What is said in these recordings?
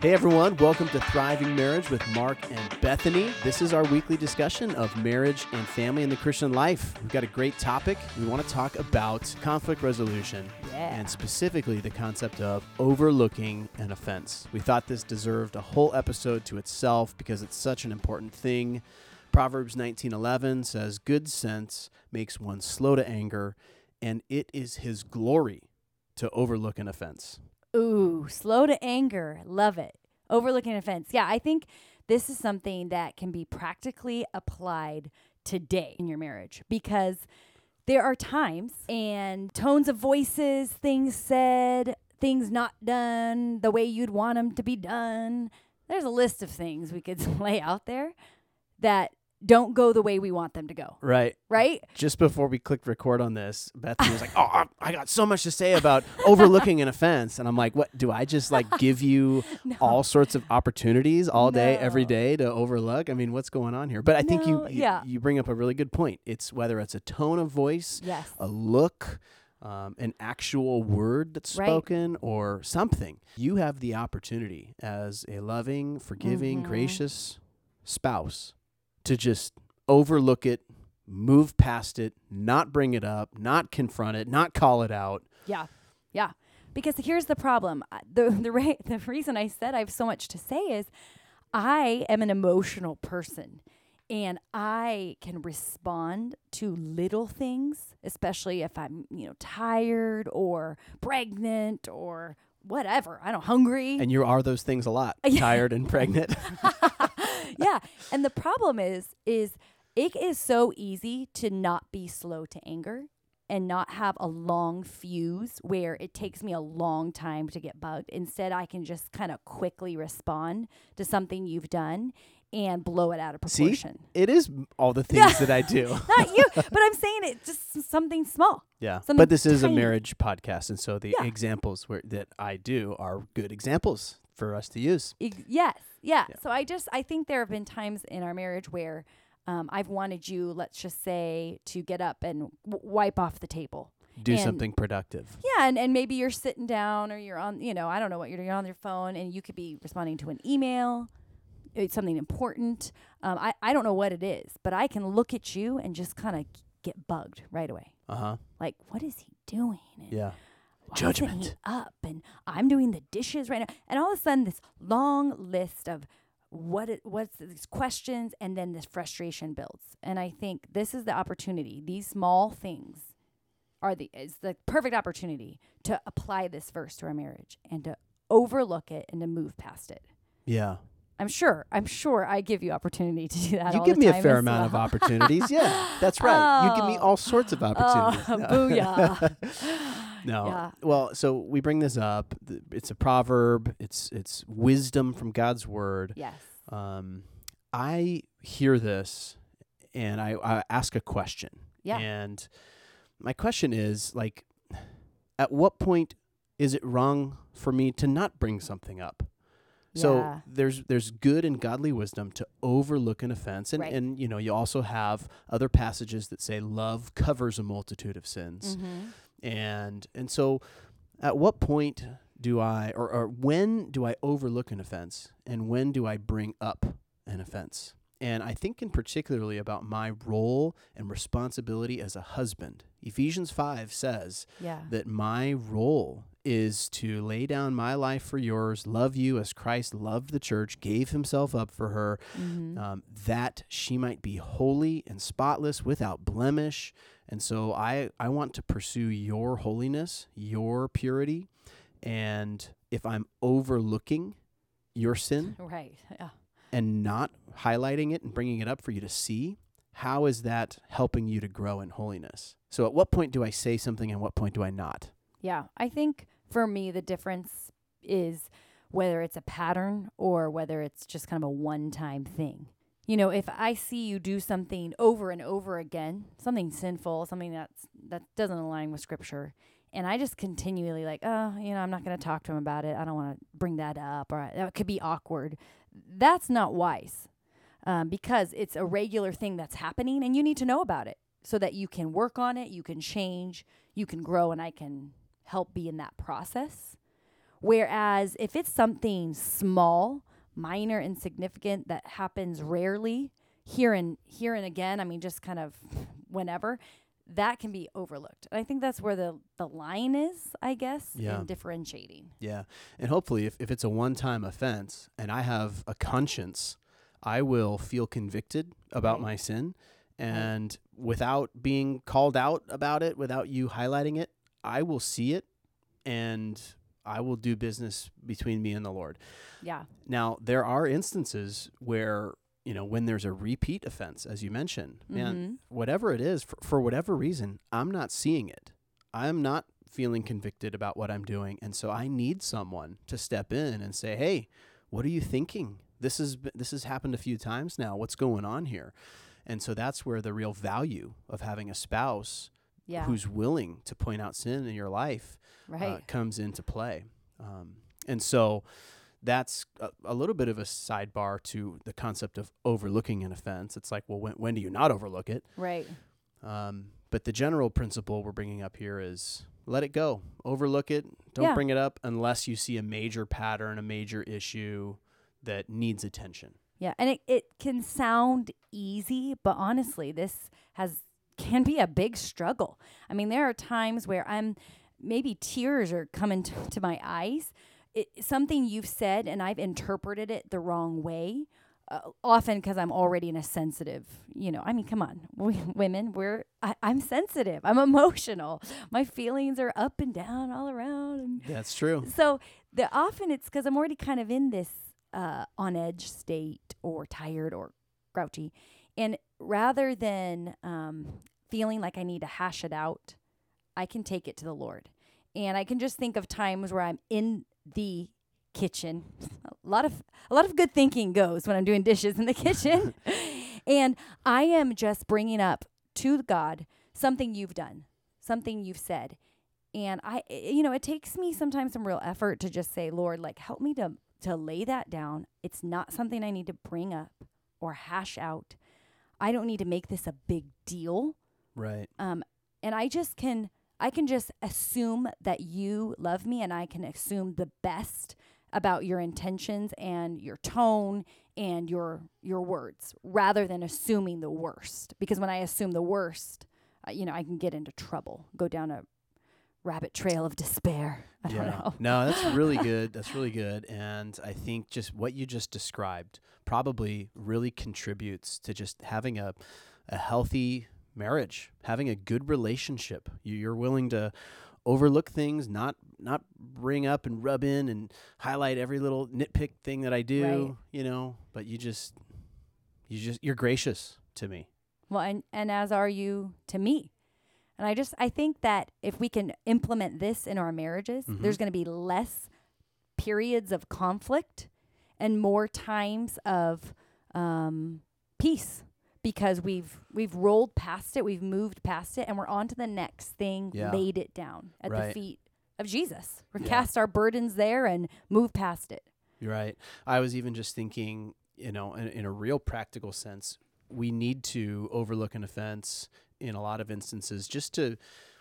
Hey everyone, welcome to Thriving Marriage with Mark and Bethany. This is our weekly discussion of marriage and family in the Christian life. We've got a great topic. We want to talk about conflict resolution Yeah. and specifically the concept of overlooking an offense. We thought this deserved a whole episode to itself because it's such an important thing. Proverbs 19:11 says, "Good sense makes one slow to anger, and it is his glory to overlook an offense." Ooh, slow to anger. Love it. Overlooking offense. Yeah, I think this is something that can be practically applied today in your marriage because there are times and tones of voices, things said, things not done the way you'd want them to be done. There's a list of things we could lay out there that don't go the way we want them to go, Right. right? just before we clicked record on this, Bethany was like, "Oh, I- I got so much to say about overlooking an offense," and I'm like, "What? Do I just like give you all sorts of opportunities all day, every No. day to overlook? I mean, what's going on here?" But I think you, you yeah. you bring up a really good point. It's whether it's a tone of voice, Yes. a look, um, an actual word that's Right. spoken, or something. You have the opportunity as a loving, forgiving, Mhm. gracious spouse to just overlook it, move past it, not bring it up, not confront it, not call it out. Yeah, yeah. Because here's the problem. The the ra- The reason I said I have so much to say is, I am an emotional person, and I can respond to little things, especially if I'm you know tired or pregnant or whatever. I don't hungry. And you are those things a lot, tired and pregnant. yeah. And the problem is, is it is so easy to not be slow to anger and not have a long fuse where it takes me a long time to get bugged. Instead, I can just kind of quickly respond to something you've done and blow it out of See? proportion. it is all the things that I do. Not you, but I'm saying it just something small. Yeah, Something but this is a marriage podcast, and so the Yeah. examples where that I do are good examples for us to use. Yes, yeah. Yeah. So I just I think there have been times in our marriage where um, I've wanted you, let's just say, to get up and w- wipe off the table. Do And- something productive. Yeah, and, and maybe you're sitting down or you're on, you know, I don't know what you're doing. On your phone and you could be responding to an email, it's something important. Um, I, I don't know what it is, but I can look at you and just kind of get bugged right away. Uh huh. Like, what is he doing? And Yeah. Judgment. up and I'm doing the dishes right now. And all of a sudden, this long list of what it, what's these questions, and then this frustration builds. And I think this is the opportunity. These small things are the is the perfect opportunity to apply this verse to our marriage and to overlook it and to move past it. Yeah. I'm sure. I'm sure I give you opportunity to do that. You give me a fair amount of opportunities. Yeah, that's right. You give me Oh. all sorts of opportunities. Oh, No. booyah. No. Yeah. Well, so we bring this up. It's a proverb. It's it's wisdom from God's word. yes. Um, I hear this, and I, I ask a question. Yeah. And my question is like, at what point is it wrong for me to not bring something up? So Yeah. there's there's good and godly wisdom to overlook an offense, and Right. and you know you also have other passages that say love covers a multitude of sins Mhm. And and so at what point do i or, or when do i overlook an offense and when do i bring up an offense and i think in particularly about my role and responsibility as a husband ephesians 5 says Yeah. that my role is to lay down my life for yours love you as christ loved the church gave himself up for her Mhm. um, that she might be holy and spotless without blemish. And so I, I want to pursue your holiness, your purity. And if I'm overlooking your sin Right. Yeah. and not highlighting it and bringing it up for you to see, how is that helping you to grow in holiness? So at what point do I say something and what point do I not? Yeah. I think for me, the difference is whether it's a pattern or whether it's just kind of a one time thing. You know, if I see you do something over and over again, something sinful, something that's that doesn't align with scripture, and I just continually like, oh, you know, I'm not going to talk to him about it. I don't want to bring that up, or that could be awkward. That's not wise, um, because it's a regular thing that's happening, and you need to know about it so that you can work on it, you can change, you can grow, and I can help be in that process. Whereas if it's something small, minor, insignificant that happens rarely, here and here and again, I mean, just kind of whenever, that can be overlooked. And I think that's where the the line is, I guess, Yeah. in differentiating. Yeah. And hopefully, if, if it's a one time offense and I have a conscience, I will feel convicted about Right. my sin. And without being called out about it, without you highlighting it, I will see it and I will do business between me and the Lord. Yeah. Now, there are instances where, you know, when there's a repeat offense, as you mentioned, man, Mhm. whatever it is, for, for whatever reason, I'm not seeing it. I'm not feeling convicted about what I'm doing. And so I need someone to step in and say, hey, what are you thinking? This is this has happened a few times now. What's going on here? And so that's where the real value of having a spouse Yeah. who's willing to point out sin in your life right. uh, comes into play. Um, and so that's a, a little bit of a sidebar to the concept of overlooking an offense. It's like, well, when, when do you not overlook it? right. Um, but the general principle we're bringing up here is let it go, overlook it, don't Yeah. bring it up unless you see a major pattern, a major issue that needs attention. Yeah, and it, it can sound easy, but honestly, this has can be a big struggle. I mean, there are times where I'm maybe tears are coming to, to my eyes. It, something you've said, and I've interpreted it the wrong way. Uh, often because I'm already in a sensitive, you know. I mean, come on, we, women, we're I, I'm sensitive. I'm emotional. My feelings are up and down all around, That's true. so the often it's because I'm already kind of in this uh, on edge state or tired or grouchy, and rather than um, feeling like I need to hash it out, I can take it to the Lord, and I can just think of times where I'm in the kitchen. A lot of a lot of good thinking goes when I'm doing dishes in the kitchen, and I am just bringing up to God something you've done, something you've said, and I, i- you know, it takes me sometimes some real effort to just say, Lord, like, help me to to lay that down. It's not something I need to bring up or hash out. I don't need to make this a big deal. Right. Um, and I just can, I can just assume that you love me, and I can assume the best about your intentions and your tone and your your words, rather than assuming the worst. Because when I assume the worst, uh, you know, I can get into trouble, go down a rabbit trail of despair. I don't know. No, that's really good. That's really good. And I think just what you just described probably really contributes to just having a, a healthy marriage, having a good relationship. You- You're willing to overlook things, not not bring up and rub in and highlight every little nitpick thing that I do, Right. you know, but you just you just you're gracious to me. Well, and, and as are you to me. And I just I think that if we can implement this in our marriages, Mhm. there's going to be less periods of conflict and more times of um, peace because we've we've rolled past it, we've moved past it, and we're on to the next thing, Yeah. laid it down at Right. the feet of Jesus. We Yeah. cast our burdens there and move past it. You're right. I was even just thinking, you know, in, in a real practical sense, we need to overlook an offense in a lot of instances just to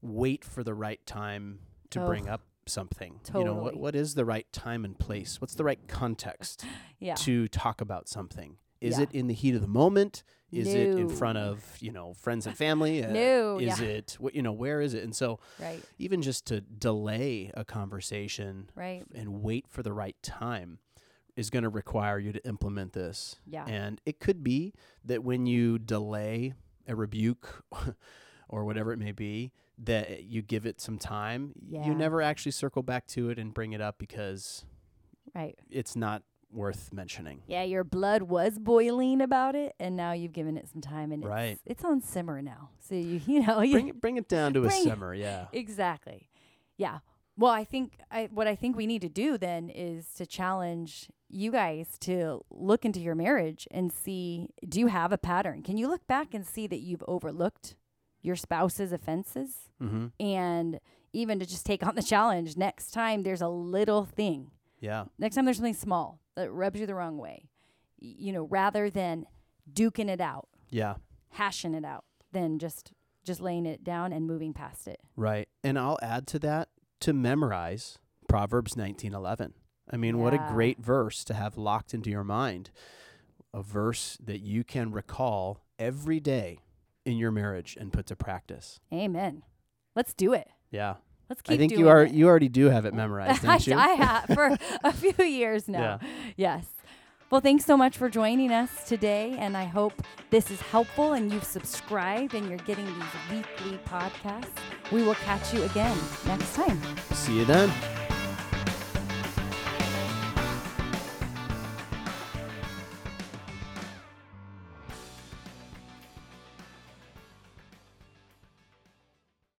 wait for the right time to Oh, bring up something. Totally. You know, what, what is the right time and place? What's the right context Yeah. to talk about something? Is Yeah. it in the heat of the moment? Is it in front of, you know, friends and family? Uh, No, Is yeah. it, wh- you know, where is it? And so Right. even just to delay a conversation Right. and wait for the right time is going to require you to implement this. Yeah. And it could be that when you delay a rebuke or whatever it may be, that you give it some time. Yeah. You never actually circle back to it and bring it up because right. it's not worth mentioning. Yeah, your blood was boiling about it, and now you've given it some time, and Right. it's, it's on simmer now. So you you know you Bring it, bring it down to a simmer. Yeah. exactly, yeah. Well, I think I what I think we need to do then is to challenge you guys to look into your marriage and see do you have a pattern? Can you look back and see that you've overlooked your spouse's offenses, Mm-hmm. and even to just take on the challenge next time there's a little thing Yeah. next time there's something small that rubs you the wrong way, y- you know, rather than duking it out, Yeah. hashing it out, than just just laying it down and moving past it. Right. And I'll add to that to memorize Proverbs 19:11. I mean, what a Yeah. great verse to have locked into your mind. A verse that you can recall every day in your marriage and put to practice. Amen. Let's do it. Yeah. Let's keep I think you are it. you already do have it memorized, I, don't you? I have for a few years now. Yeah. Yes. Well, thanks so much for joining us today, and I hope this is helpful and you've subscribed and you're getting these weekly podcasts. We will catch you again next time. See you then.